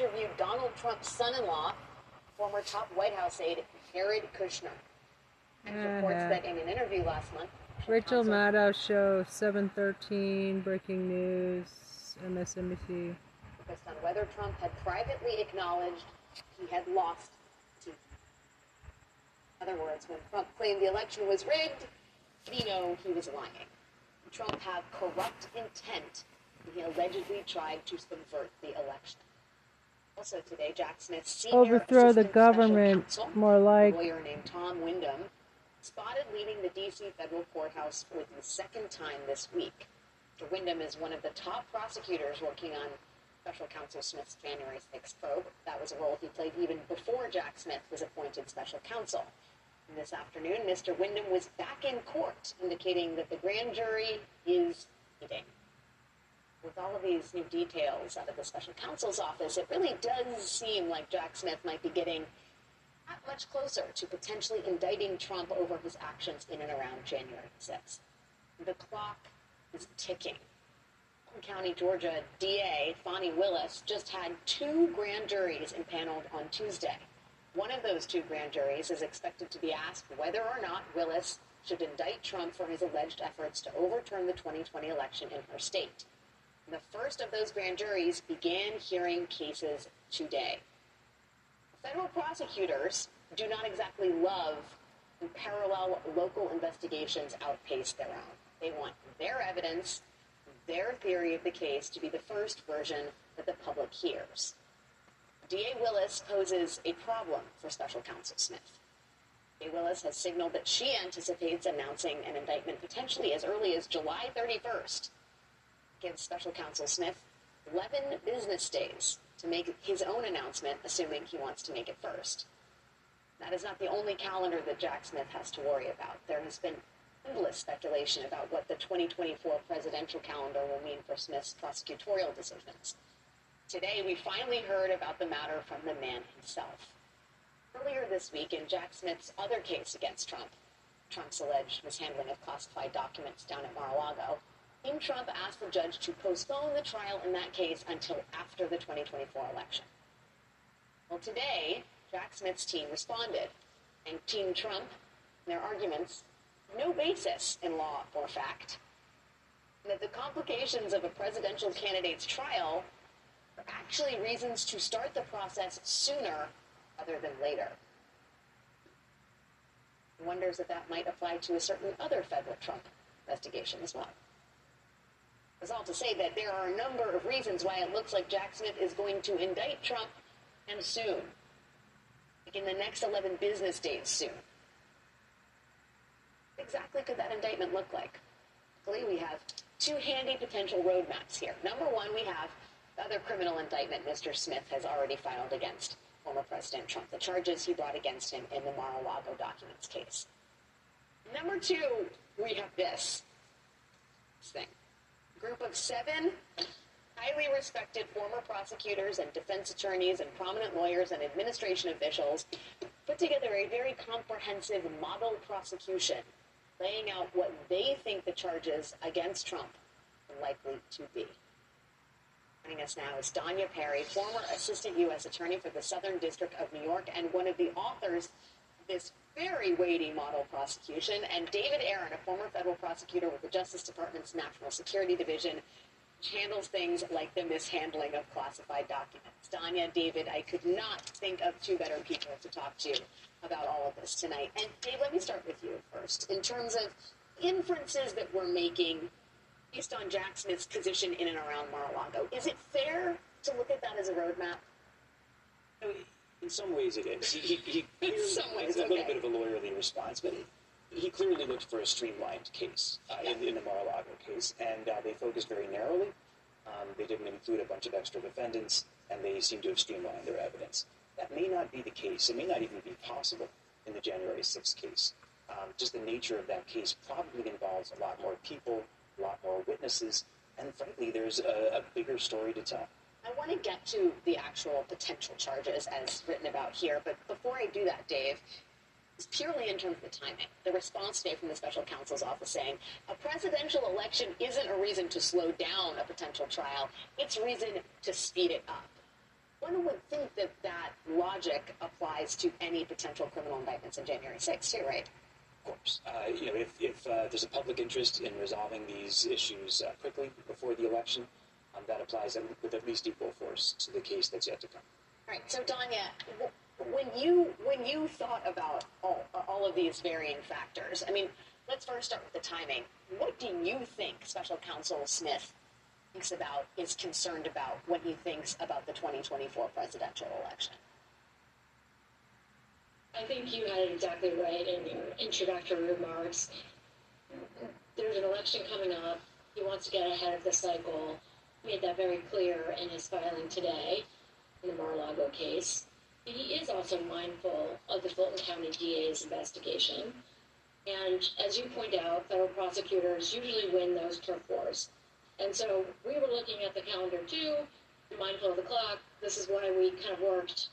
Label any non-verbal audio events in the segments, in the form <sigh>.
interviewed Donald Trump's son in law, former top White House aide Jared Kushner. And Uh-huh. reports that in an interview last month, Rachel Maddow show 713 breaking news MSNBC. focused on whether Trump had privately acknowledged he had lost to. In other words, when Trump claimed the election was rigged, we know he was lying. Trump had corrupt intent when he allegedly tried to subvert the election. Also today, Jack Smith, senior Overthrow the government, counsel, more like. a lawyer named Tom Wyndham, spotted leaving the D.C. federal courthouse for the second time this week. Mr. Wyndham is one of the top prosecutors working on special counsel Smith's January 6th probe. That was a role he played even before Jack Smith was appointed special counsel. And this afternoon, Mr. Wyndham was back in court, indicating that the grand jury is meeting. With all of these new details out of the special counsel's office, it really does seem like Jack Smith might be getting not much closer to potentially indicting Trump over his actions in and around January 6th. The clock is ticking. Fulton County, Georgia DA Fani Willis just had two grand juries impaneled on Tuesday. One of those two grand juries is expected to be asked whether or not Willis should indict Trump for his alleged efforts to overturn the 2020 election in her state. The first of those grand juries began hearing cases today. Federal prosecutors do not exactly love when parallel local investigations outpace their own. They want their evidence, their theory of the case to be the first version that the public hears. DA Willis poses a problem for special counsel Smith. DA Willis has signaled that she anticipates announcing an indictment potentially as early as July 31st. Gives special counsel Smith 11 business days to make his own announcement, assuming he wants to make it first. That is not the only calendar that Jack Smith has to worry about. There has been endless speculation about what the 2024 presidential calendar will mean for Smith's prosecutorial decisions. Today, we finally heard about the matter from the man himself. Earlier this week, in Jack Smith's other case against Trump, Trump's alleged mishandling of classified documents down at Mar-a-Lago, Team Trump asked the judge to postpone the trial in that case until after the 2024 election. Well, today, Jack Smith's team responded, and Team Trump, their arguments, no basis in law or fact, that the complications of a presidential candidate's trial are actually reasons to start the process sooner rather than later. Wonders if that might apply to a certain other federal Trump investigation as well. It's all to say that there are a number of reasons why it looks like Jack Smith is going to indict Trump and soon. Like in the next 11 business days soon. What exactly could that indictment look like? Luckily, we have two handy potential roadmaps here. Number one, we have the other criminal indictment Mr. Smith has already filed against former President Trump, the charges he brought against him in the Mar-a-Lago documents case. Number two, we have this, this thing. Group of seven highly respected former prosecutors and defense attorneys and prominent lawyers and administration officials put together a very comprehensive model prosecution laying out what they think the charges against Trump are likely to be. Joining us now is Danya Perry, former assistant U.S. attorney for the Southern District of New York and one of the authors this very weighty model prosecution, and David Aaron, a former federal prosecutor with the Justice Department's National Security Division, handles things like the mishandling of classified documents. Danya, David, I could not think of two better people to talk to about all of this tonight. And Dave, let me start with you first. In terms of inferences that we're making based on Jack Smith's position in and around Mar-a-Lago, is it fair to look at that as a roadmap? In some ways, it is. He, he, he In some ways, it's a little bit of a lawyerly response, but he clearly looked for a streamlined case uh, in, in the Mar-a-Lago case, and uh, they focused very narrowly. Um, they didn't include a bunch of extra defendants, and they seem to have streamlined their evidence. That may not be the case. It may not even be possible in the January 6th case. Um, just the nature of that case probably involves a lot more people, a lot more witnesses, and frankly, there's a, a bigger story to tell. I want to get to the actual potential charges as written about here, but before I do that, Dave, it's purely in terms of the timing. The response today from the special counsel's office saying a presidential election isn't a reason to slow down a potential trial, it's reason to speed it up. one would think that that logic applies to any potential criminal indictments in January 6th, too, right? Of course. Uh, you know, if, if uh, there's a public interest in resolving these issues uh, quickly before the election, um, that applies with at least equal force to the case that's yet to come. All right. So, Danya, when you when you thought about all, all of these varying factors, I mean, let's first start with the timing. What do you think Special Counsel Smith thinks about, is concerned about when he thinks about the 2024 presidential election? I think you had it exactly right in your introductory remarks. There's an election coming up. He wants to get ahead of the cycle. Made that very clear in his filing today in the Mar-a-Lago case. He is also mindful of the Fulton County DA's investigation. And as you point out, federal prosecutors usually win those turf wars. And so we were looking at the calendar too, mindful of the clock. This is why we kind of worked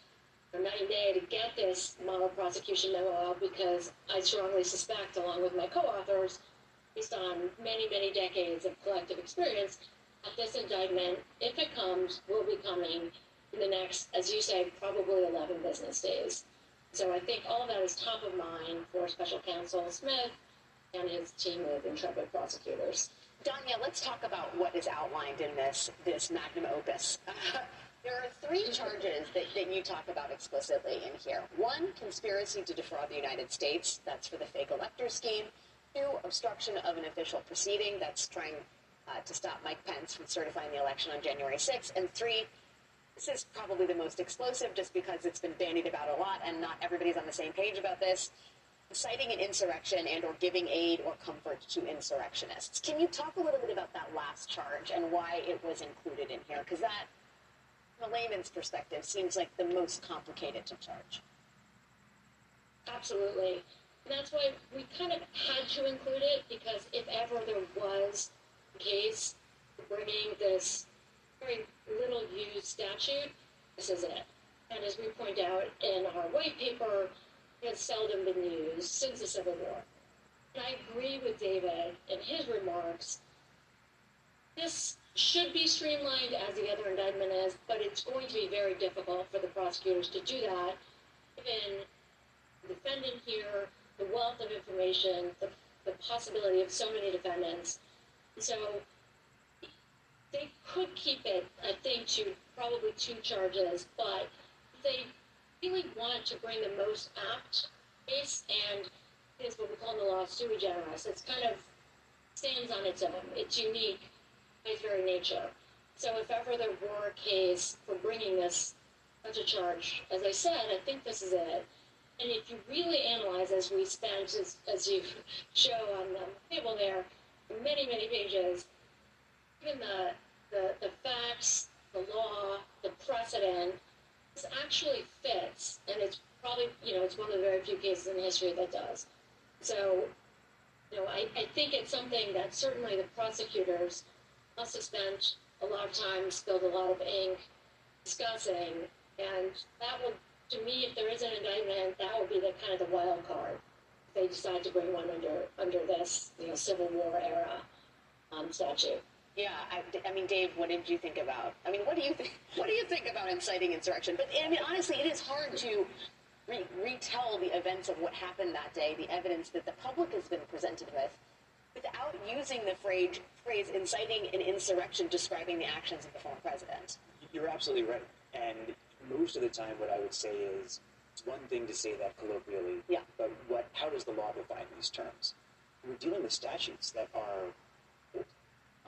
night and day to get this model prosecution memo out because I strongly suspect, along with my co-authors, based on many, many decades of collective experience, this indictment, if it comes, will be coming in the next, as you say, probably 11 business days. So I think all of that is top of mind for Special Counsel Smith and his team of intrepid prosecutors. Danya, let's talk about what is outlined in this this magnum opus. <laughs> There are three charges that, that you talk about explicitly in here. One, conspiracy to defraud the United States. That's for the fake elector scheme. Two, obstruction of an official proceeding. That's trying uh, to stop Mike Pence from certifying the election on January 6th. And three, this is probably the most explosive just because it's been bandied about a lot and not everybody's on the same page about this citing an insurrection and or giving aid or comfort to insurrectionists. Can you talk a little bit about that last charge and why it was included in here? Because that, from a layman's perspective, seems like the most complicated to charge. Absolutely. And that's why we kind of had to include it because if ever there was case bringing this very little used statute, this is it. And as we point out in our white paper, has seldom been used since the Civil War. And I agree with David in his remarks. This should be streamlined as the other indictment is, but it's going to be very difficult for the prosecutors to do that, given the defendant here, the wealth of information, the, the possibility of so many defendants. So they could keep it, I think, to probably two charges, but they really wanted to bring the most apt case, and it's what we call in the law sui generis. It's kind of stands on its own. It's unique by its very nature. So if ever there were a case for bringing this such a charge, as I said, I think this is it. And if you really analyze, as we spent, as, as you <laughs> show on the table there, many, many pages, even the, the, the facts, the law, the precedent, this actually fits, and it's probably, you know, it's one of the very few cases in history that does. So, you know, I, I think it's something that certainly the prosecutors must have spent a lot of time, spilled a lot of ink discussing, and that would, to me, if there is an indictment, that would be the kind of the wild card. If they decide to bring one under under this, you know, Civil War era um, statute. Yeah, I, I, mean, Dave, what did you think about? I mean, what do you think? <laughs> What do you think about inciting insurrection? But I mean, honestly, it is hard to re- retell the events of what happened that day, the evidence that the public has been presented with, without using the phrase, phrase inciting an insurrection, describing the actions of the former president. You're absolutely right, and most of the time, what I would say is it's one thing to say that colloquially, yeah. but what? How does the law define these terms? We're dealing with statutes that are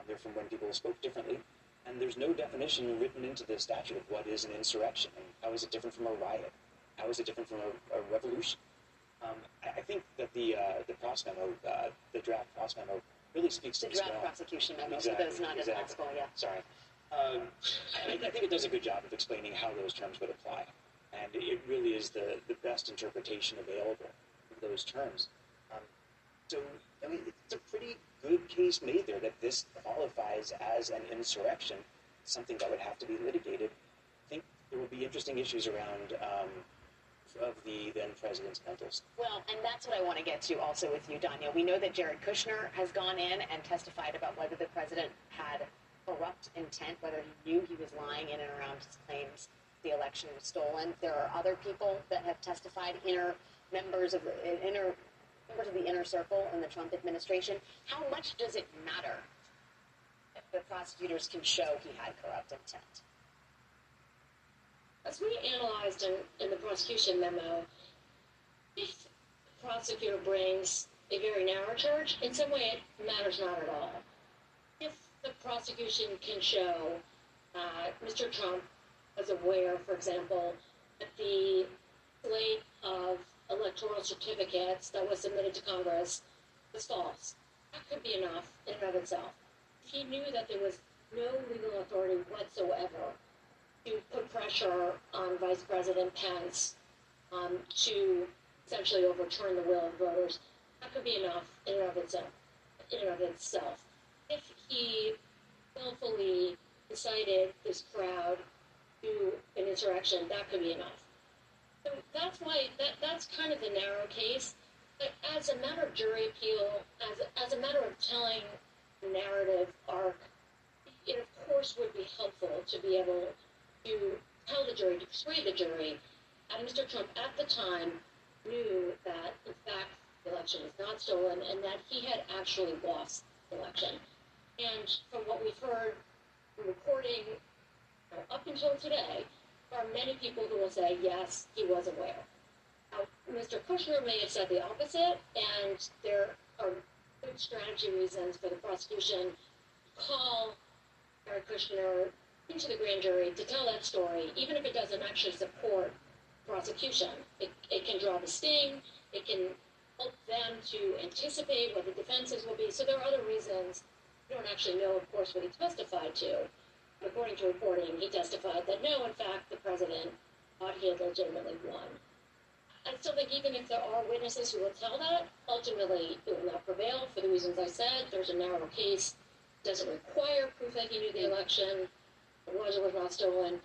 they're from when people spoke differently. And there's no definition written into the statute of what is an insurrection. And how is it different from a riot? How is it different from a, a revolution? Um, I, I, think that the uh, the Pross memo, uh, the draft Pross memo, really speaks the to the draft well. prosecution memo, exactly, for those not exactly. in law yeah. Sorry. Um, I, I, think it does a good job of explaining how those terms would apply. And it really is the, the best interpretation available of those terms. Um, so, I mean, it's a pretty good case made there that this qualifies as an insurrection, something that would have to be litigated. I think there will be interesting issues around um, of the then president's mental state. Well, and that's what I want to get to also with you, Danya. We know that Jared Kushner has gone in and testified about whether the president had corrupt intent, whether he knew he was lying in and around his claims the election was stolen. There are other people that have testified, inner members of the inner members of the inner circle in the Trump administration. How much does it matter if the prosecutors can show he had corrupt intent? As we analyzed in, in the prosecution memo, if the prosecutor brings a very narrow charge, in some way it matters not at all. If the prosecution can show uh, Mr. Trump was aware, for example, that the slate of electoral certificates that was submitted to Congress was false, that could be enough in and of itself. He knew that there was no legal authority whatsoever to put pressure on Vice President Pence um, to essentially overturn the will of voters. That could be enough in and of itself. In and of itself, if he willfully incited this crowd to an insurrection, that could be enough. So that's why that that's kind of the narrow case. But as a matter of jury appeal, as as a matter of telling narrative arc, it of course would be helpful to be able to tell the jury, to persuade the jury, and Mr. Trump at the time knew that, in fact, the election was not stolen and that he had actually lost the election. And from what we've heard from reporting know, up until today, there are many people who will say, yes, he was aware. Now, Mr. Kushner may have said the opposite, and there are good strategy reasons for the prosecution to call Jared Kushner into the grand jury to tell that story, even if it doesn't actually support prosecution. It, it can draw the sting, it can help them to anticipate what the defenses will be. So there are other reasons. We don't actually know, of course, what he testified to. According to reporting, he testified that no, in fact, the president thought he had legitimately won. I still think even if there are witnesses who will tell that, ultimately it will not prevail for the reasons I said. There's a narrow case. Doesn't require proof that he knew the election was or was not stolen.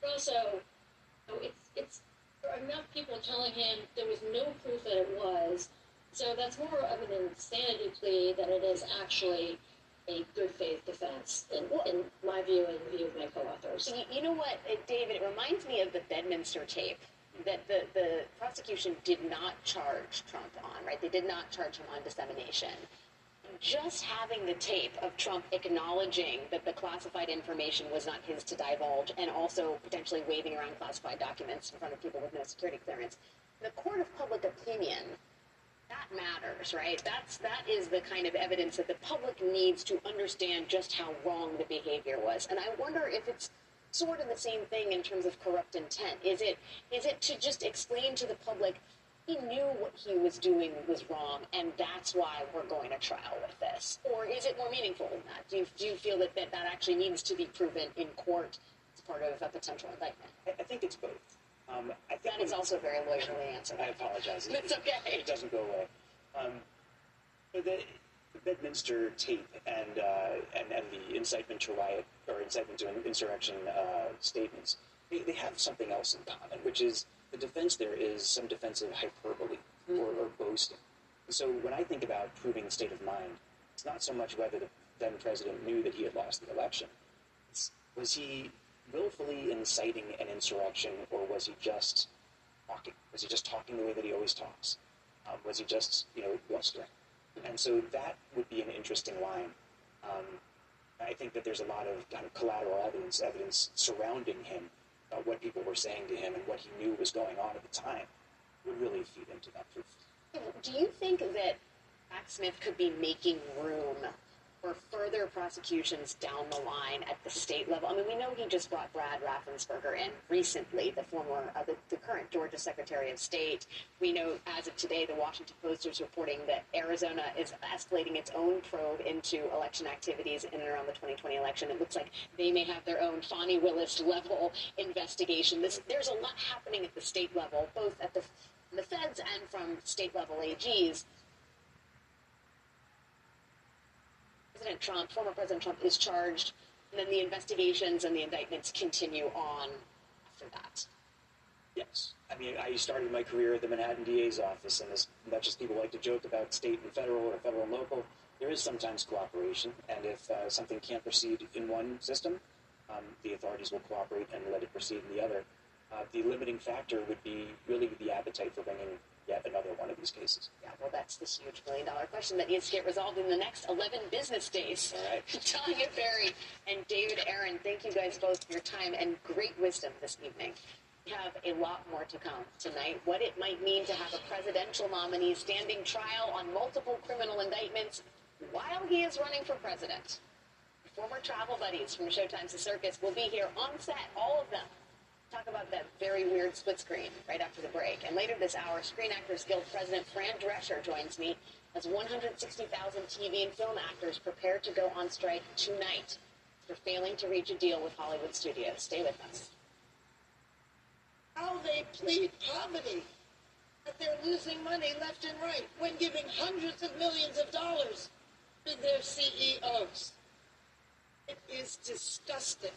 But also, you know, it's it's there are enough people telling him there was no proof that it was. So that's more of an insanity plea than it is actually a good faith defense, in, in my view and the view of my co-authors. You, you know what, David? It reminds me of the Bedminster tape that the, the prosecution did not charge Trump on, right? They did not charge him on dissemination. Just having the tape of Trump acknowledging that the classified information was not his to divulge and also potentially waving around classified documents in front of people with no security clearance, the court of public opinion that matters, right? That's that is the kind of evidence that the public needs to understand just how wrong the behavior was. And I wonder if it's sort of the same thing in terms of corrupt intent. Is it is it to just explain to the public he knew what he was doing was wrong, and that's why we're going to trial with this? Or is it more meaningful than that? Do you, do you feel that, that that actually needs to be proven in court as part of a potential indictment? I, I think it's both. Um, I think That is also a very lawyerly answer. I apologize. It- It's okay. It doesn't go away. Um, but the, the Bedminster tape and, uh, and and the incitement to riot or incitement to insurrection uh, statements, they, they have something else in common, which is the defense there is some defensive hyperbole or, or boasting. And so when I think about proving the state of mind, it's not so much whether the then president knew that he had lost the election. It's, was he willfully inciting an insurrection, or was he just talking? Was he just talking the way that he always talks? Um, was he just, you know, blustering? And so that would be an interesting line. Um, I think that there's a lot of kind of collateral evidence, evidence surrounding him about what people were saying to him and what he knew was going on at the time would really feed into that proof. Do you think that Jack Smith could be making room for further prosecutions down the line at the state level? I mean, we know he just brought Brad Raffensperger in recently, the former, uh, the, the current Georgia Secretary of State. We know as of today, the Washington Post is reporting that Arizona is escalating its own probe into election activities in and around the 2020 election. It looks like they may have their own Fani Willis level investigation. This, there's a lot happening at the state level, both at the the feds and from state level AGs. President Trump, former President Trump, is charged, and then the investigations and the indictments continue on after that. Yes. I mean, I started my career at the Manhattan DA's office, and as much as people like to joke about state and federal or federal and local, there is sometimes cooperation. And if uh, something can't proceed in one system, um, the authorities will cooperate and let it proceed in the other. uh, the limiting factor would be really the appetite for bringing yet another one of these cases. Yeah, well, that's the huge million dollar question that needs to get resolved in the next 11 business days. All right. <laughs> Danya Perry and David Aaron, thank you guys both for your time and great wisdom this evening. We have a lot more to come tonight. What it might mean to have a presidential nominee standing trial on multiple criminal indictments while he is running for president. Former travel buddies from Showtime's The Circus will be here on set, all of them. Talk about that very weird split screen right after the break. And later this hour, Screen Actors Guild President Fran Drescher joins me as 160,000 TV and film actors prepare to go on strike tonight for failing to reach a deal with Hollywood studios. Stay with us. how they plead poverty, that they're losing money left and right when giving hundreds of millions of dollars to their CEOs. It is disgusting.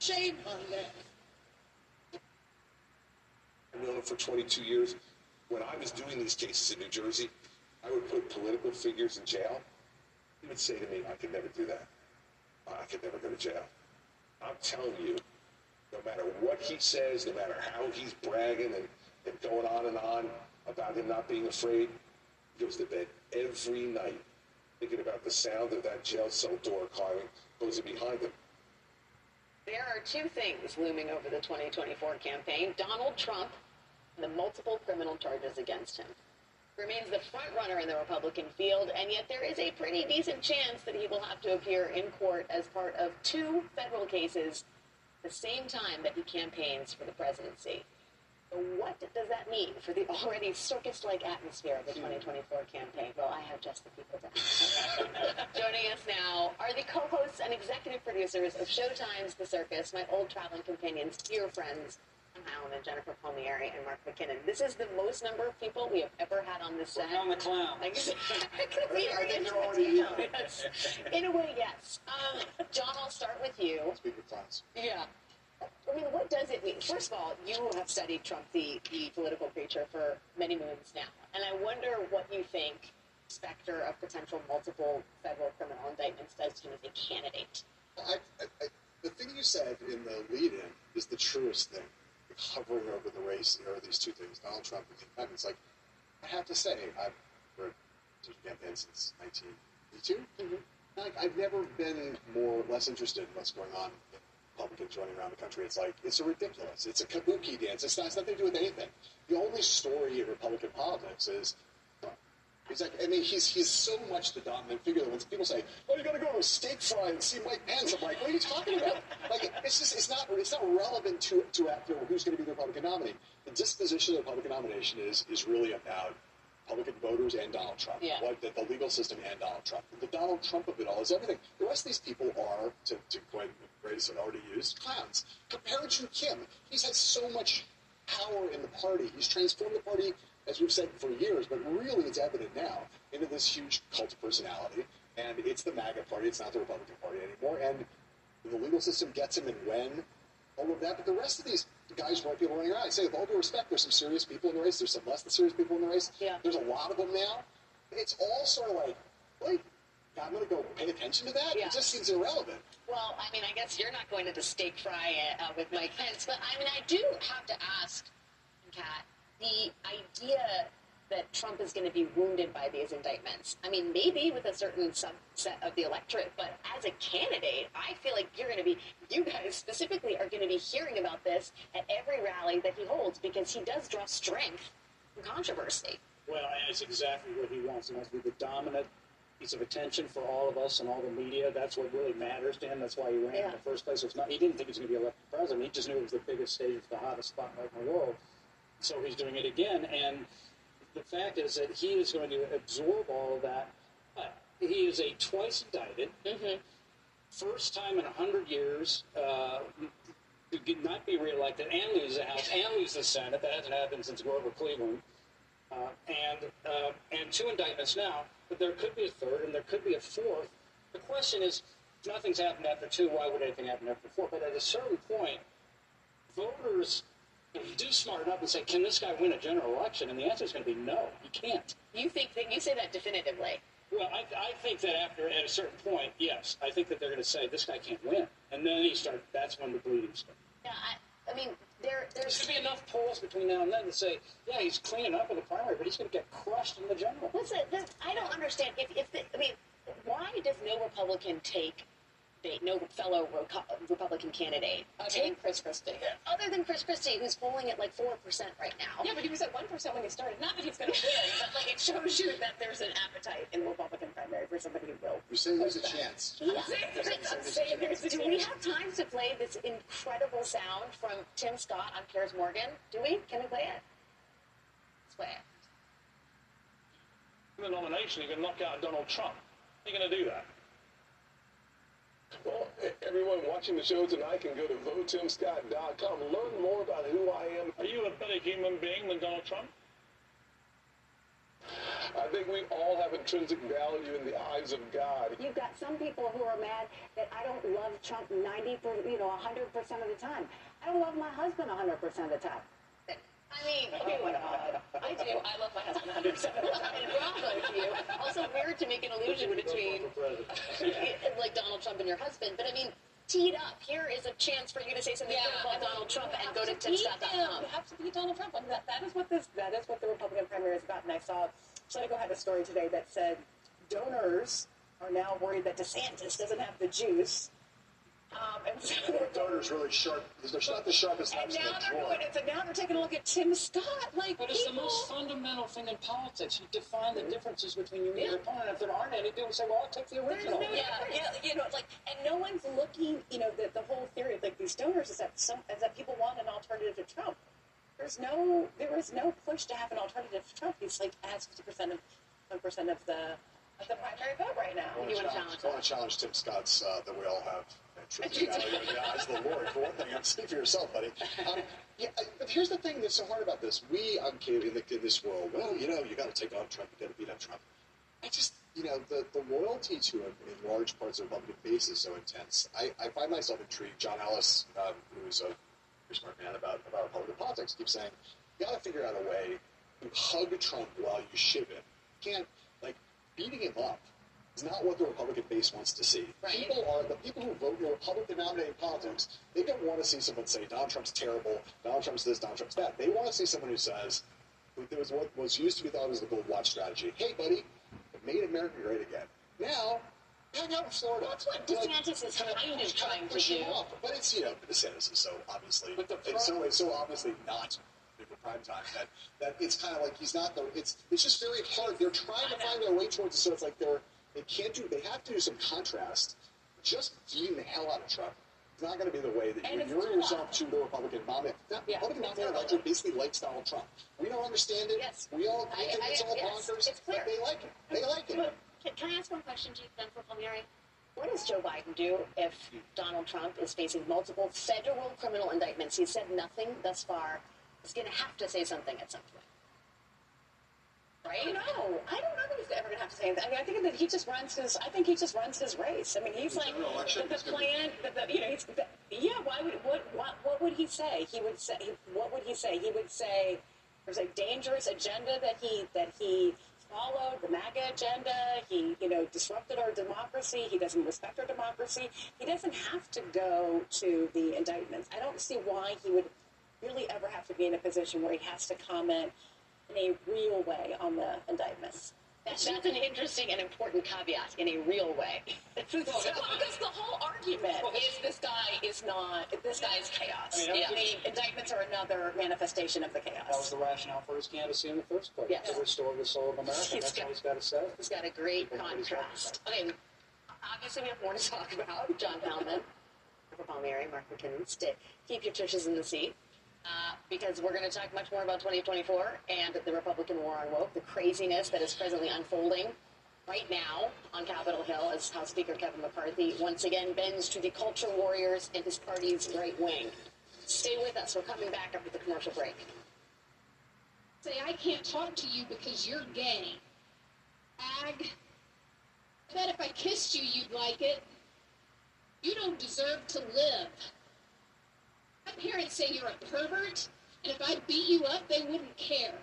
Shame on them. I've known him for 22 years. When I was doing these cases in New Jersey, I would put political figures in jail. He would say to me, I could never do that. I could never go to jail. I'm telling you, no matter what he says, no matter how he's bragging and, and going on and on about him not being afraid, he goes to bed every night thinking about the sound of that jail cell door climbing, closing behind him. There are two things looming over the 2024 campaign Donald Trump the multiple criminal charges against him. Remains the front runner in the Republican field, and yet there is a pretty decent chance that he will have to appear in court as part of two federal cases at the same time that he campaigns for the presidency. What does that mean for the already circus-like atmosphere of the 2024 campaign? Well, I have just the people to. <laughs> Joining us now are the co-hosts and executive producers of Showtime's The Circus, my old traveling companions, dear friends, Allen and Jennifer Palmieri and Mark McKinnon. This is the most number of people we have ever had on this set. on the clown. <laughs> Exactly. I think they're already yes. In a way, yes. Um, John, I'll start with you. Speaker class. Yeah. I mean, what does it mean? First of all, you have studied Trump, the, the political creature, for many moons now. And I wonder what you think specter of potential multiple federal criminal indictments does to him as a candidate. I, I, I, the thing you said in the lead-in is the truest thing. Hovering over the race, are these two things: Donald Trump and the indictments. Like, I have to say, I've in campaign since 1982. Mhm. Like, I've never been more less interested in what's going on. Republicans running around the country. It's like it's a ridiculous. It's a kabuki dance. It's not. It's nothing to do with anything. The only story in Republican politics is Like, I mean, he's he's so much the dominant figure that when people say, "Oh, you got to go to a steak fry and see Mike Pence," I'm like, "What are you talking about?" Like, it's just it's not it's not relevant to to after who's going to be the Republican nominee. The disposition of the Republican nomination is is really about Republican voters and Donald Trump. Yeah. Like the, the legal system and Donald Trump. The Donald Trump of it all is everything. The rest of these people are, to, to coin the phrase I already used, clowns. Compared to Kim, he's had so much power in the party. He's transformed the party, as we've said for years, but really it's evident now, into this huge cult of personality. And it's the MAGA party, it's not the Republican Party anymore. And the legal system gets him and when, all of that. But the rest of these guys weren't people running around. I say, with all due respect, there's some serious people in the race. There's some less than serious people in the race. Yeah. There's a lot of them now. It's all sort of like, wait, I'm going to go pay attention to that? Yeah. It just seems irrelevant. Well, I mean, I guess you're not going to the steak fry uh, with Mike Pence, but I mean, I do have to ask, Kat, the idea that Trump is going to be wounded by these indictments. I mean, maybe with a certain subset of the electorate, but as a candidate, I feel like you're going to be, you guys specifically are going to be hearing about this at every rally that he holds because he does draw strength from controversy. Well, and it's exactly what he wants. He wants to be the dominant piece of attention for all of us and all the media. That's what really matters to him. That's why he ran Yeah. in the first place. It's not, he didn't think he was going to be elected president. He just knew it was the biggest stage, it's the hottest spotlight in the world. So he's doing it again. And the fact is that he is going to absorb all of that. Uh, he is a twice indicted, Mm-hmm. first time in a hundred years uh, to not be reelected and lose the House and lose the Senate. That hasn't happened since Grover Cleveland. Uh, and uh, and two indictments now, but there could be a third and there could be a fourth. The question is, if nothing's happened after two. Why would anything happen after four? But at a certain point, voters do smarten up and say, "Can this guy win a general election?" And the answer is going to be no. He can't. You think that you say that definitively. Well, I, I think that after at a certain point, yes, I think that they're going to say this guy can't win, and then he start. That's when the bleeding starts. Yeah, I, I mean, there, There there's should be enough polls between now and then to say, yeah, he's cleaning up in the primary, but he's going to get crushed in the general. Listen, I don't understand. If, if the, I mean, why does no Republican take no fellow Republican candidate Other take than Chris Christie. other than Chris Christie, who's polling at like four percent right now? Yeah, but he was at one percent when he started. Not that he's going to win, but like it shows you that there's an appetite in the Republican primary for somebody who will. You say there's a chance. <laughs> Yeah. I'm saying there's a Do we have time to play this incredible sound from Tim Scott on Piers Morgan? Do we? Can we play it? Let's play it. In the nomination, you can knock out Donald Trump. How are you going to do that? Well, everyone watching the show tonight can go to votetimscott.com, learn more about who I am. Are you a better human being than Donald Trump? I think we all have intrinsic value in the eyes of God. You've got some people who are mad that I don't love Trump 90 for, you know, 100% of the time. I don't love my husband 100% of the time. I mean, Okay, what about? I do. I love my husband 100 percent of the time. and bravo to you. Also weird to make an illusion between <laughs> like Donald Trump and your husband, but I mean, tee it up. Here is a chance for you to say something Yeah, about Donald Trump and go to to beat You have to beat Donald Trump. I mean, that, that is what this that is what the Republican primary is about. And I saw Politico had a story today that said donors are now worried that DeSantis doesn't have the juice. Um, and so Donors really sharp. They're not the sharpest and knives in now the they're drawer. going. So now they're taking a look at Tim Scott. Like But it's the most fundamental thing in politics. You define the differences between you and your opponent. If there aren't any, people say, well, I'll take the original. no, yeah, yeah, you know, it's like, and no one's looking. You know, the, the whole theory of like these donors is that some is that people want an alternative to Trump. There's no, there is no push to have an alternative to Trump. He's like has fifty percent of, one percent of the, of the primary vote right now. I want You to wanna challenge, challenge I want to challenge Tim Scott's uh, that we all have in the the Lord. For one thing, I'm speak for yourself, buddy. Um, yeah, but here's the thing that's so hard about this. We, um, in, the, in this world, well, you know, you got to take on Trump, you got to beat up Trump. I just, you know, the, the loyalty to him in large parts of the Republican base is so intense. I, I find myself intrigued. John Ellis, um, who's a very smart man about, about Republican politics, keeps saying, you got to figure out a way to hug Trump while you shiv him. You can't, like, beating him up is not what the Republican base wants to see. Right. People are, the people who vote in Republican nominating politics, they don't want to see someone say, Donald Trump's terrible, Donald Trump's this, Donald Trump's that. They want to see someone who says, there was what was used to be thought as the gold watch strategy. Hey, buddy, it made America great again. Now, hang out in Florida. That's what Like, DeSantis is kinda- kind of trying to do. off. But it's you know, DeSantis is so obviously, But the it's so it's so obviously not prime time that that it's kind of like he's not the. It's it's just very hard. They're trying to find their way towards it, so it's like they're they can't do. They have to do some contrast. Just beating the hell out of Trump. It's not going to be the way that And you it's lure yourself to the Republican nominee. That Yeah, Republican nominee electorate basically likes Donald Trump. We don't understand it. Yes. We all we I- think I- it's all yes, bonkers. it's clear. But they like it. They like it. Can, can I ask one question to you then for Palmieri? What does Joe Biden do if Donald Trump is facing multiple federal criminal indictments? He said nothing thus far. He's going to have to say something at some point. I don't know. I don't know that he's ever going to have to say anything. I mean, I think that he just runs his. I think he just runs his race. I mean, he's The like the, the plan. The, the, you know, he's the, yeah. Why would what, what what would he say? He would say. What would he say? He would say there's a dangerous agenda that he that he followed the MAGA agenda. He you know disrupted our democracy. He doesn't respect our democracy. He doesn't have to go to the indictments. I don't see why he would really ever have to be in a position where he has to comment in a real way on the indictments. That's, that's an interesting and important caveat in a real way. So, because the whole argument is this guy is not, this guy is chaos. I mean, yeah. The indictments are another manifestation of the chaos. That was the rationale for his candidacy in the first place. Yes. To restore the soul of America. He's That's got- how he's got to say. He's got a great contrast. Okay, obviously we have more to talk about. John Pellman, for Mary, Mark McKinnon, stay, keep your churches in the seat. Uh, because we're going to talk much more about 2024 and the Republican war on woke, the craziness that is presently unfolding right now on Capitol Hill as House Speaker Kevin McCarthy once again bends to the culture warriors in his party's right wing. Stay with us. We're coming back after the commercial break. Say, I can't talk to you because you're gay. Ag. I bet if I kissed you, you'd like it. You don't deserve to live. My parents say you're a pervert, and if I beat you up, they wouldn't care.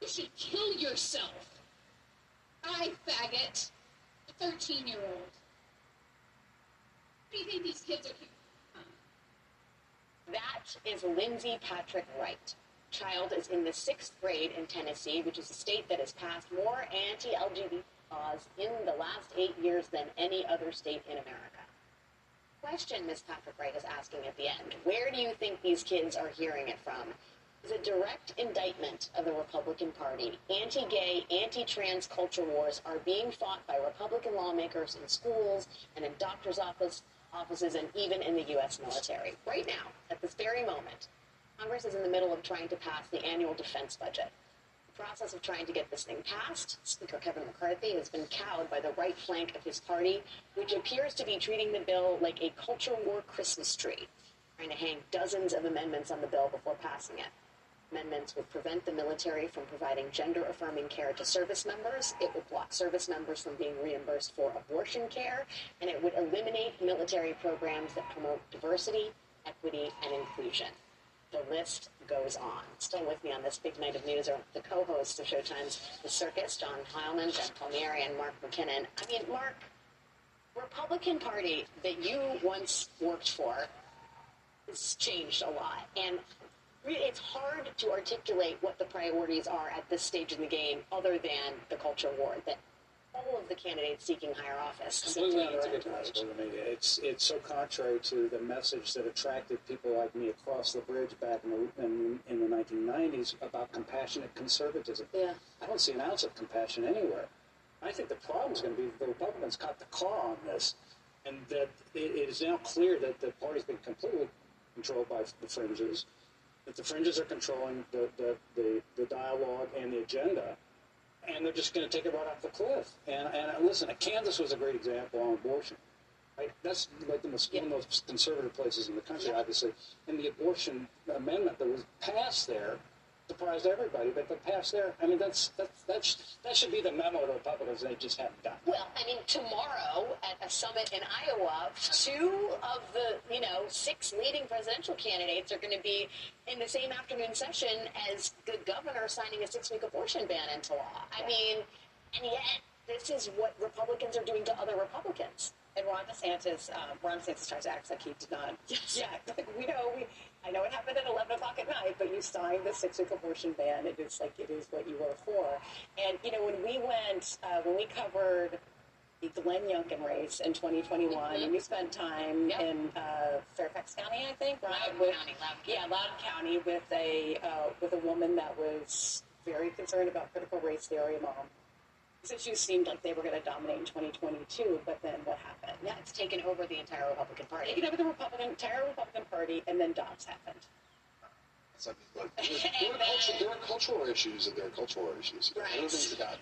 You should kill yourself. I, faggot. A 13 year old. What do you think these kids are here? That is Lindsay Patrick Wright. Child is in the sixth grade in Tennessee, which is a state that has passed more anti LGBT laws in the last eight years than any other state in America. Question Miss Patrick Wright is asking at the end Where do you think these kids are hearing it from? Is a direct indictment of the Republican Party. Anti gay, anti trans culture wars are being fought by Republican lawmakers in schools and in doctors' office, offices and even in the U.S. military. Right now, at this very moment, Congress is in the middle of trying to pass the annual defense budget. Process of trying to get this thing passed, Speaker Kevin McCarthy has been cowed by the right flank of his party, which appears to be treating the bill like a culture war Christmas tree, trying to hang dozens of amendments on the bill before passing it. Amendments would prevent the military from providing gender affirming care to service members. It would block service members from being reimbursed for abortion care. And it would eliminate military programs that promote diversity, equity, and inclusion. The list goes on. Still with me on this big night of news are the co hosts of Showtime's The Circus, John Heilemann, Jen Palmieri, and Mark McKinnon. I mean, Mark, Republican Party that you once worked for has changed a lot. And it's hard to articulate what the priorities are at this stage in the game other than the culture war that all of the candidates seeking higher office completely be around to. unrecognizable to me. It's it's so contrary to the message that attracted people like me across the bridge back in the in, in the 1990s about compassionate conservatism. Yeah. I don't see an ounce of compassion anywhere. I think the problem is going to be the Republicans caught the car on this, and that it, it is now clear that the party's been completely controlled by the fringes, that the fringes are controlling the, the, the, the dialogue and the agenda, and they're just going to take it right off the cliff. And, and listen, Kansas was a great example on abortion. Right? That's like the most, one of the most conservative places in the country, obviously. And the abortion amendment that was passed there surprised everybody, but the passed there. I mean, that's, that's, that's, that should be the memo to Republicans they just haven't done. Well, I mean, tomorrow at a summit in Iowa, two of the, you know, six leading presidential candidates are going to be in the same afternoon session as the governor signing a six-week abortion ban into law. I mean, and yet this is what Republicans are doing to other Republicans. And Ron DeSantis, um, Ron DeSantis tries to act like he did not. Yes. Yeah, like we know, we, I know it happened at 11 o'clock at night, but you signed the six-week abortion ban. It is like it is what you were for. And you know, when we went, uh, when we covered the Glenn Youngkin race in 2021, Mhm. and we spent time Yep. in uh, Fairfax County, I think, right? With, County, Yeah. Loudoun County with a uh, with a woman that was very concerned about critical race theory among these issues seemed like they were going to dominate in 2022, but then what happened? Yeah, it's taken over the entire Republican Party. Taken over the Republican, entire Republican Party, and then Dobbs happened. It's like, look, there, there, are culture, there are cultural issues and there are cultural issues. You know, One of the things about,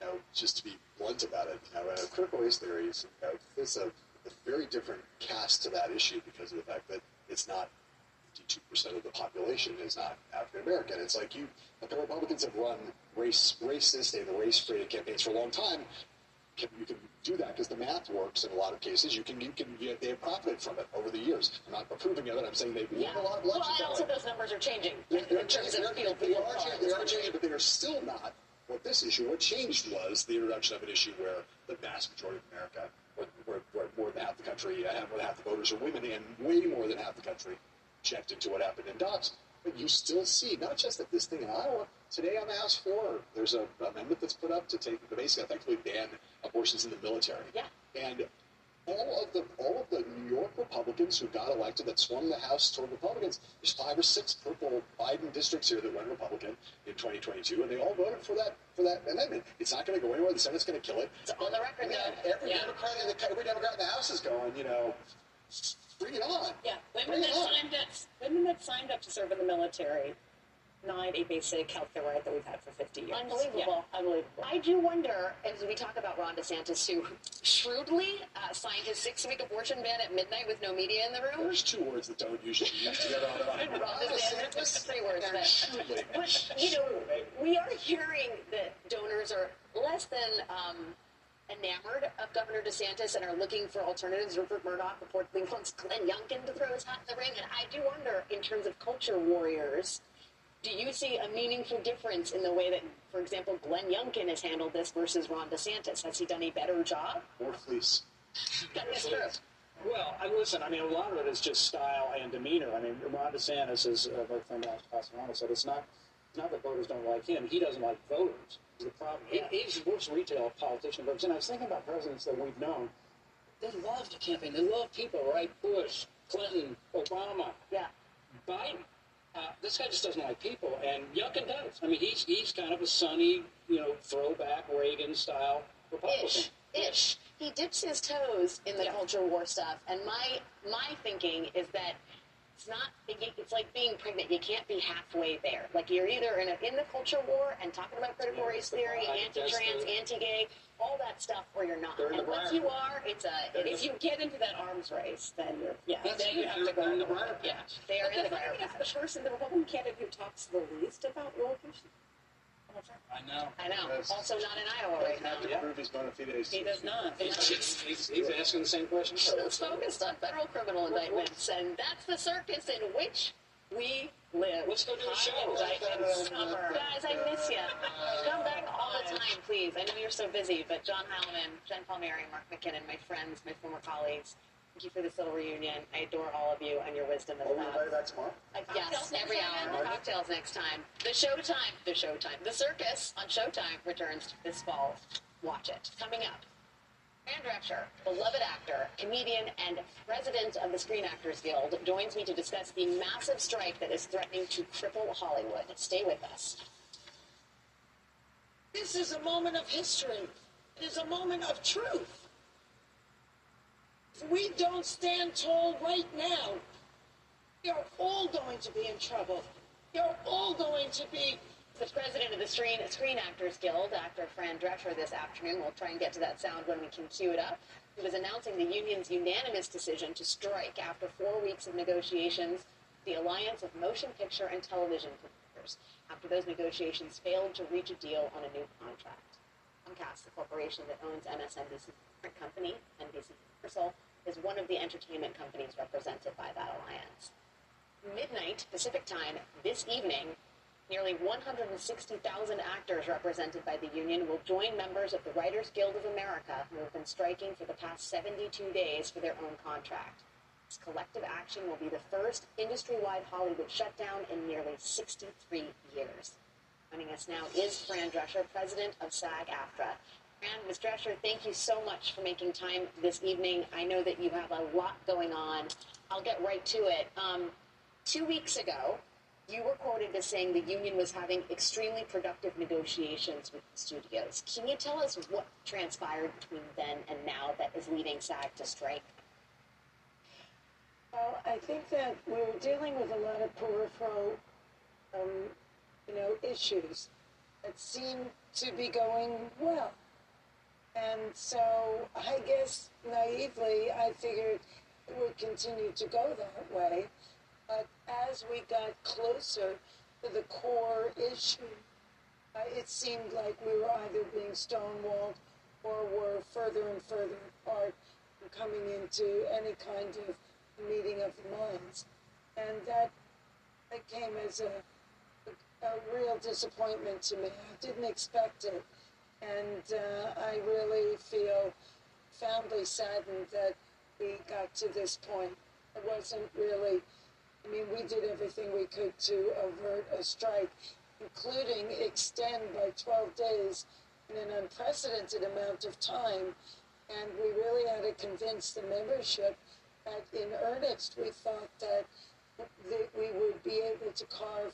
you know, just to be blunt about it, you know, uh, critical race theories, you know, there's a, a very different cast to that issue because of the fact that it's not 52% of the population is not African American. It's like you, like the Republicans have run race, racist and race-created campaigns for a long time. Can, you can do that because the math works in a lot of cases. You can, you can, you, they have profited from it over the years. I'm not approving of it. I'm saying they've won a lot of Well, elections. and that also those numbers are changing They're, they're changing, they're, field they, are changing, they are changing, but they are still not what this issue. What changed was the introduction of an issue where the vast majority of America, where, where, where more than half the country, uh, more than half the voters are women, and way more than half the country checked into what happened in Dobbs. But you still see, not just that this thing in Iowa, today on the House floor, there's a amendment that's put up to take, to basically, effectively ban abortions in the military. Yeah. And all of the all of the New York Republicans who got elected that swung the House toward Republicans, there's five or six purple Biden districts here that went Republican in 2022, and they all voted for that for that amendment. It's not going to go anywhere. The Senate's going to kill it. It's on the record, Yeah, every Yeah. Democrat in the every Democrat in the House is going, you know, bring it on. Yeah, women Bring that on. signed up, women that signed up to serve in the military, denied a basic health care right that we've had for 50 years. Unbelievable. Yeah, unbelievable. I do wonder, as we talk about Ron DeSantis, who shrewdly uh, signed his six-week abortion ban at midnight with no media in the room. There's two words that don't usually be used together on the <laughs> line. Ron DeSantis, three words. But, Shrewdly. but you know, we are hearing that donors are less than um, enamored of Governor DeSantis and are looking for alternatives. Rupert Murdoch reportedly wants Glenn Youngkin to throw his hat in the ring, and I do wonder, in terms of culture warriors. Do you see a meaningful difference in the way that, for example, Glenn Youngkin has handled this versus Ron DeSantis? Has he done a better job? More fleece. That is true. Well, I listen. I mean, a lot of it is just style and demeanor. I mean, Ron DeSantis, as uh, my friend Alex Castellano said, it's not it's not that voters don't like him. He doesn't like voters. The problem? He, he's the worst retail politician. But and I was thinking about presidents that we've known. They love to campaign. They love people, right? Bush, Clinton, Obama, Yeah. Biden. Uh, this guy just doesn't like people, and Youngkin does. I mean, he's he's kind of a sunny, you know, throwback Reagan style Republican. Ish, ish. He dips his toes in the Yeah. culture war stuff, and my my thinking is that it's not. It's like being pregnant. You can't be halfway there. Like you're either in a, in the culture war and talking about critical race theory, anti-trans, anti-gay, all that stuff, or you're not. They're And once you are, it's a. They're in the- If you get into that arms race, then you're yeah. Then you have to go. they're in the Briar yeah. They are in the the funny Briar Patch. the person, the Republican candidate who talks the least about relocation. I know. I know. Also not in Iowa right now. to prove his bona fides. He does not. He's, he's, he's asking the same question. It's focused on federal criminal indictments, and that's the circus in which we live. Let's go do a High show. indictment summer. Guys, I miss you. Come back all the time, please. I know you're so busy, but John Heilemann, Jen Palmieri, Mark McKinnon, my friends, my former colleagues, thank you for this little reunion. I adore all of you and your wisdom as Are we well. invited back tomorrow? Uh, Cocktails yes, every time, hour. Anna? Cocktails next time. The Showtime, the Showtime, the circus on Showtime returns this fall. Watch it. Coming up. Fran Drescher, beloved actor, comedian, and president of the Screen Actors Guild, joins me to discuss the massive strike that is threatening to cripple Hollywood. Stay with us. This is a moment of history. It is a moment of truth. If we don't stand tall right now, we are all going to be in trouble. You're all going to be The president of the Screen, Screen Actors Guild, actor Fran Drescher, this afternoon, we'll try and get to that sound when we can cue it up, he was announcing the union's unanimous decision to strike after four weeks of negotiations, the Alliance of Motion Picture and Television Producers, after those negotiations failed to reach a deal on a new contract. Comcast, the corporation that owns MSNBC company, NBC Universal, is one of the entertainment companies represented by that alliance midnight Pacific time this evening, nearly 160,000 actors represented by the union will join members of the Writers Guild of America who have been striking for the past 72 days for their own contract. This collective action will be the first industry-wide Hollywood shutdown in nearly 63 years. Joining us now is Fran Drescher, president of SAG-AFTRA. Fran, Ms. Drescher, thank you so much for making time this evening. I know that you have a lot going on. I'll get right to it. Um, two weeks ago, you were quoted as saying the union was having extremely productive negotiations with the studios. Can you tell us what transpired between then and now that is leading SAG to strike? Well, I think that we were dealing with a lot of peripheral, um, you know, issues that seemed to be going well. And so I guess naively, I figured it would continue to go that way. But as we got closer to the core issue, uh, it seemed like we were either being stonewalled or were further and further apart from coming into any kind of meeting of the minds. And that, came as a, a real disappointment to me. I didn't expect it. And uh, I really feel profoundly saddened that we got to this point. It wasn't really, I mean, we did everything we could to avert a strike, including extend by 12 days in an unprecedented amount of time. And we really had to convince the membership that in earnest we thought that, that we would be able to carve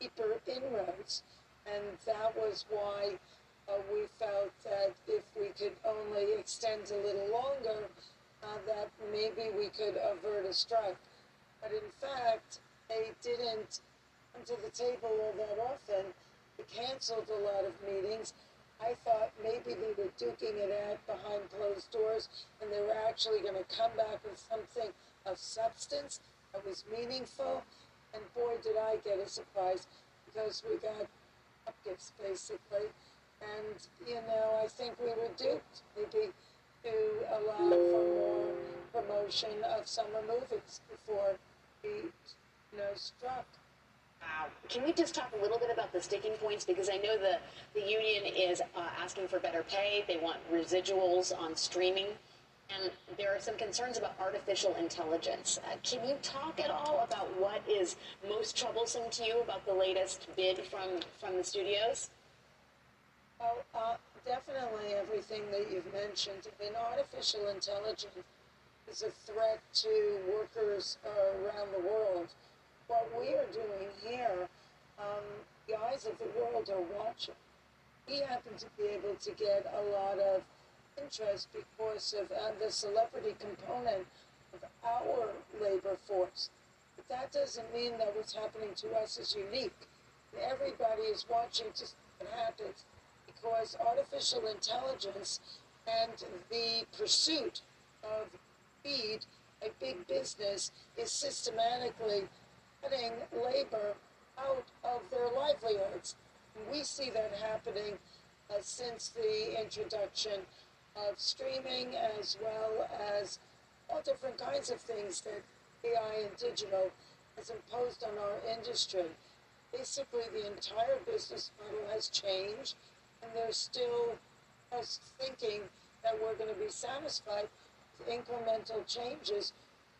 deeper inroads. And that was why uh, we felt that if we could only extend a little longer, uh, that maybe we could avert a strike. But in fact, they didn't come to the table all that often. They canceled a lot of meetings. I thought maybe they were duking it out behind closed doors and they were actually going to come back with something of substance that was meaningful. And boy, did I get a surprise because we got up gifts basically. And, you know, I think we were duped maybe to allow for more promotion of summer movies before we, you know, struck. Wow. Can we just talk a little bit about the sticking points? Because I know the, the union is uh, asking for better pay. They want residuals on streaming. And there are some concerns about artificial intelligence. Uh, can you talk at all about what is most troublesome to you about the latest bid from from the studios? Well, uh, definitely everything that you've mentioned. I mean, artificial intelligence is a threat to workers uh, around the world. What we are doing here, um, the eyes of the world are watching. We happen to be able to get a lot of interest because of uh, the celebrity component of our labor force. But that doesn't mean that what's happening to us is unique. Everybody is watching to see what happens because artificial intelligence and the pursuit of speed, a big business, is systematically cutting labor out of their livelihoods. We see that happening uh, since the introduction of streaming as well as all different kinds of things that AI and digital has imposed on our industry. Basically, the entire business model has changed, and they're still us thinking that we're going to be satisfied with incremental changes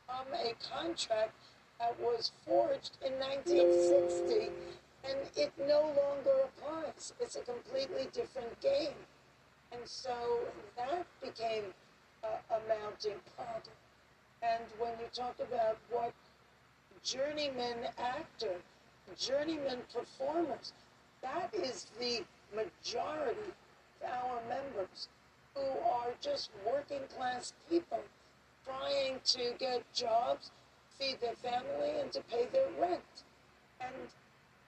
from a contract that was forged in 1960, and it no longer applies. It's a completely different game. And so that became a, a mounting problem. And when you talk about what journeyman actor, journeyman performers, that is the majority of our members who are just working class people trying to get jobs, feed their family, and to pay their rent. And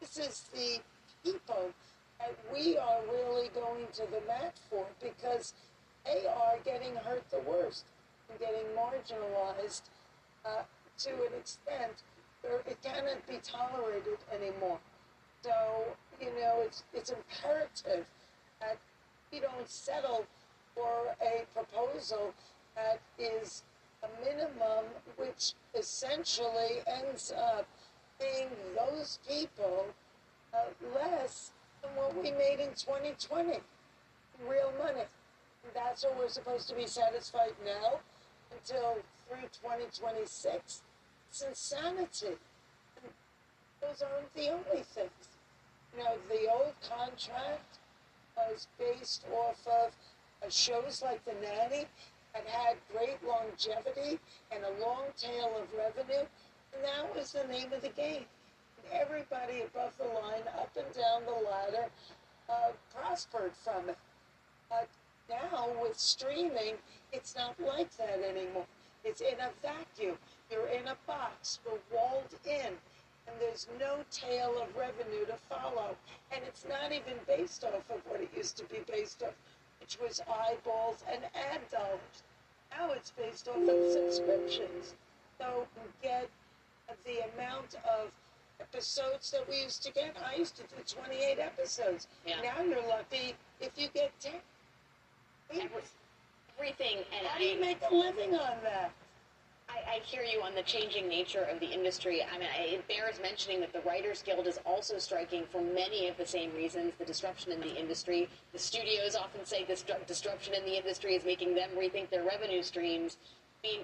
this is the people that we are really going to the mat for because they are getting hurt the worst and getting marginalized uh, to an extent where it cannot be tolerated anymore. So, you know, it's, it's imperative that we don't settle for a proposal that is a minimum which essentially ends up paying those people uh, less than what we made in 2020 real money. That's what we're supposed to be satisfied now until through 2026. It's insanity. And those aren't the only things. You know, the old contract was based off of uh, shows like The Nanny that had great longevity and a long tail of revenue, and that was the name of the game. Everybody above the line, up and down the ladder, uh, prospered from it. But now with streaming, it's not like that anymore. It's in a vacuum. You're in a box. We're walled in. And there's no tail of revenue to follow. And it's not even based off of what it used to be based off, which was eyeballs and ad dollars. Now it's based off of subscriptions. So you get the amount of episodes that we used to get. I used to do 28 episodes. Yeah. Now you're lucky if you get 10. Every, everything, and How do you make a living on that? I, I hear you on the changing nature of the industry. I mean, it bears mentioning that the Writers Guild is also striking for many of the same reasons. The disruption in the industry. The studios often say this disruption in the industry is making them rethink their revenue streams. I mean,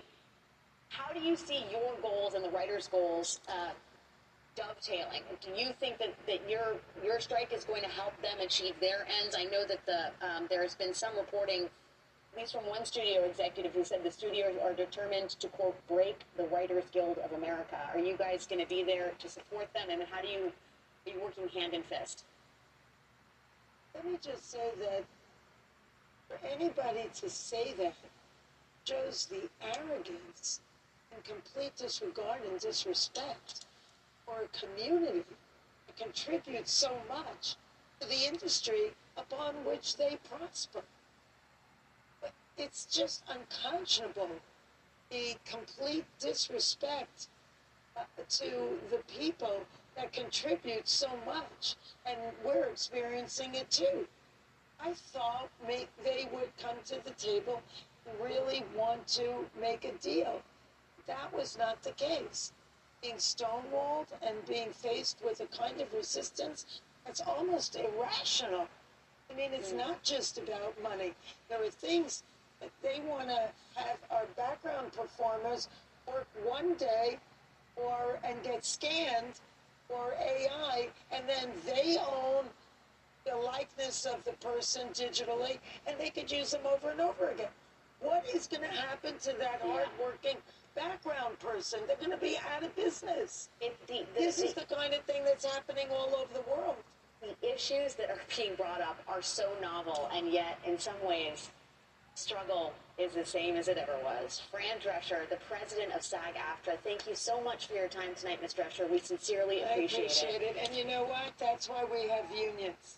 how do you see your goals and the writers' goals uh, dovetailing? Do you think that, that your your strike is going to help them achieve their ends? I know that the um, there has been some reporting, at least from one studio executive, who said the studios are determined to quote break the Writers Guild of America. Are you guys going to be there to support them? And how do you are you working hand in fist? Let me just say that for anybody to say that shows the arrogance and complete disregard and disrespect for a community that contributes so much to the industry upon which they prosper. It's just unconscionable the complete disrespect uh, to the people that contribute so much, and we're experiencing it too. I thought may, they would come to the table and really want to make a deal. That was not the case. Being stonewalled and being faced with a kind of resistance that's almost irrational. I mean, it's not just about money. There are things they want to have our background performers work one day or and get scanned or AI, and then they own the likeness of the person digitally, and they could use them over and over again. What is going to happen to that hardworking background person? They're going to be out of business. It, the, the, This is the kind of thing that's happening all over the world. the issues that are being brought up are so novel, and yet, in some ways, struggle is the same as it ever was. Fran Drescher, the president of SAG AFTRA, thank you so much for your time tonight, Ms. Drescher. We sincerely appreciate, appreciate it. And you know what? That's why we have unions.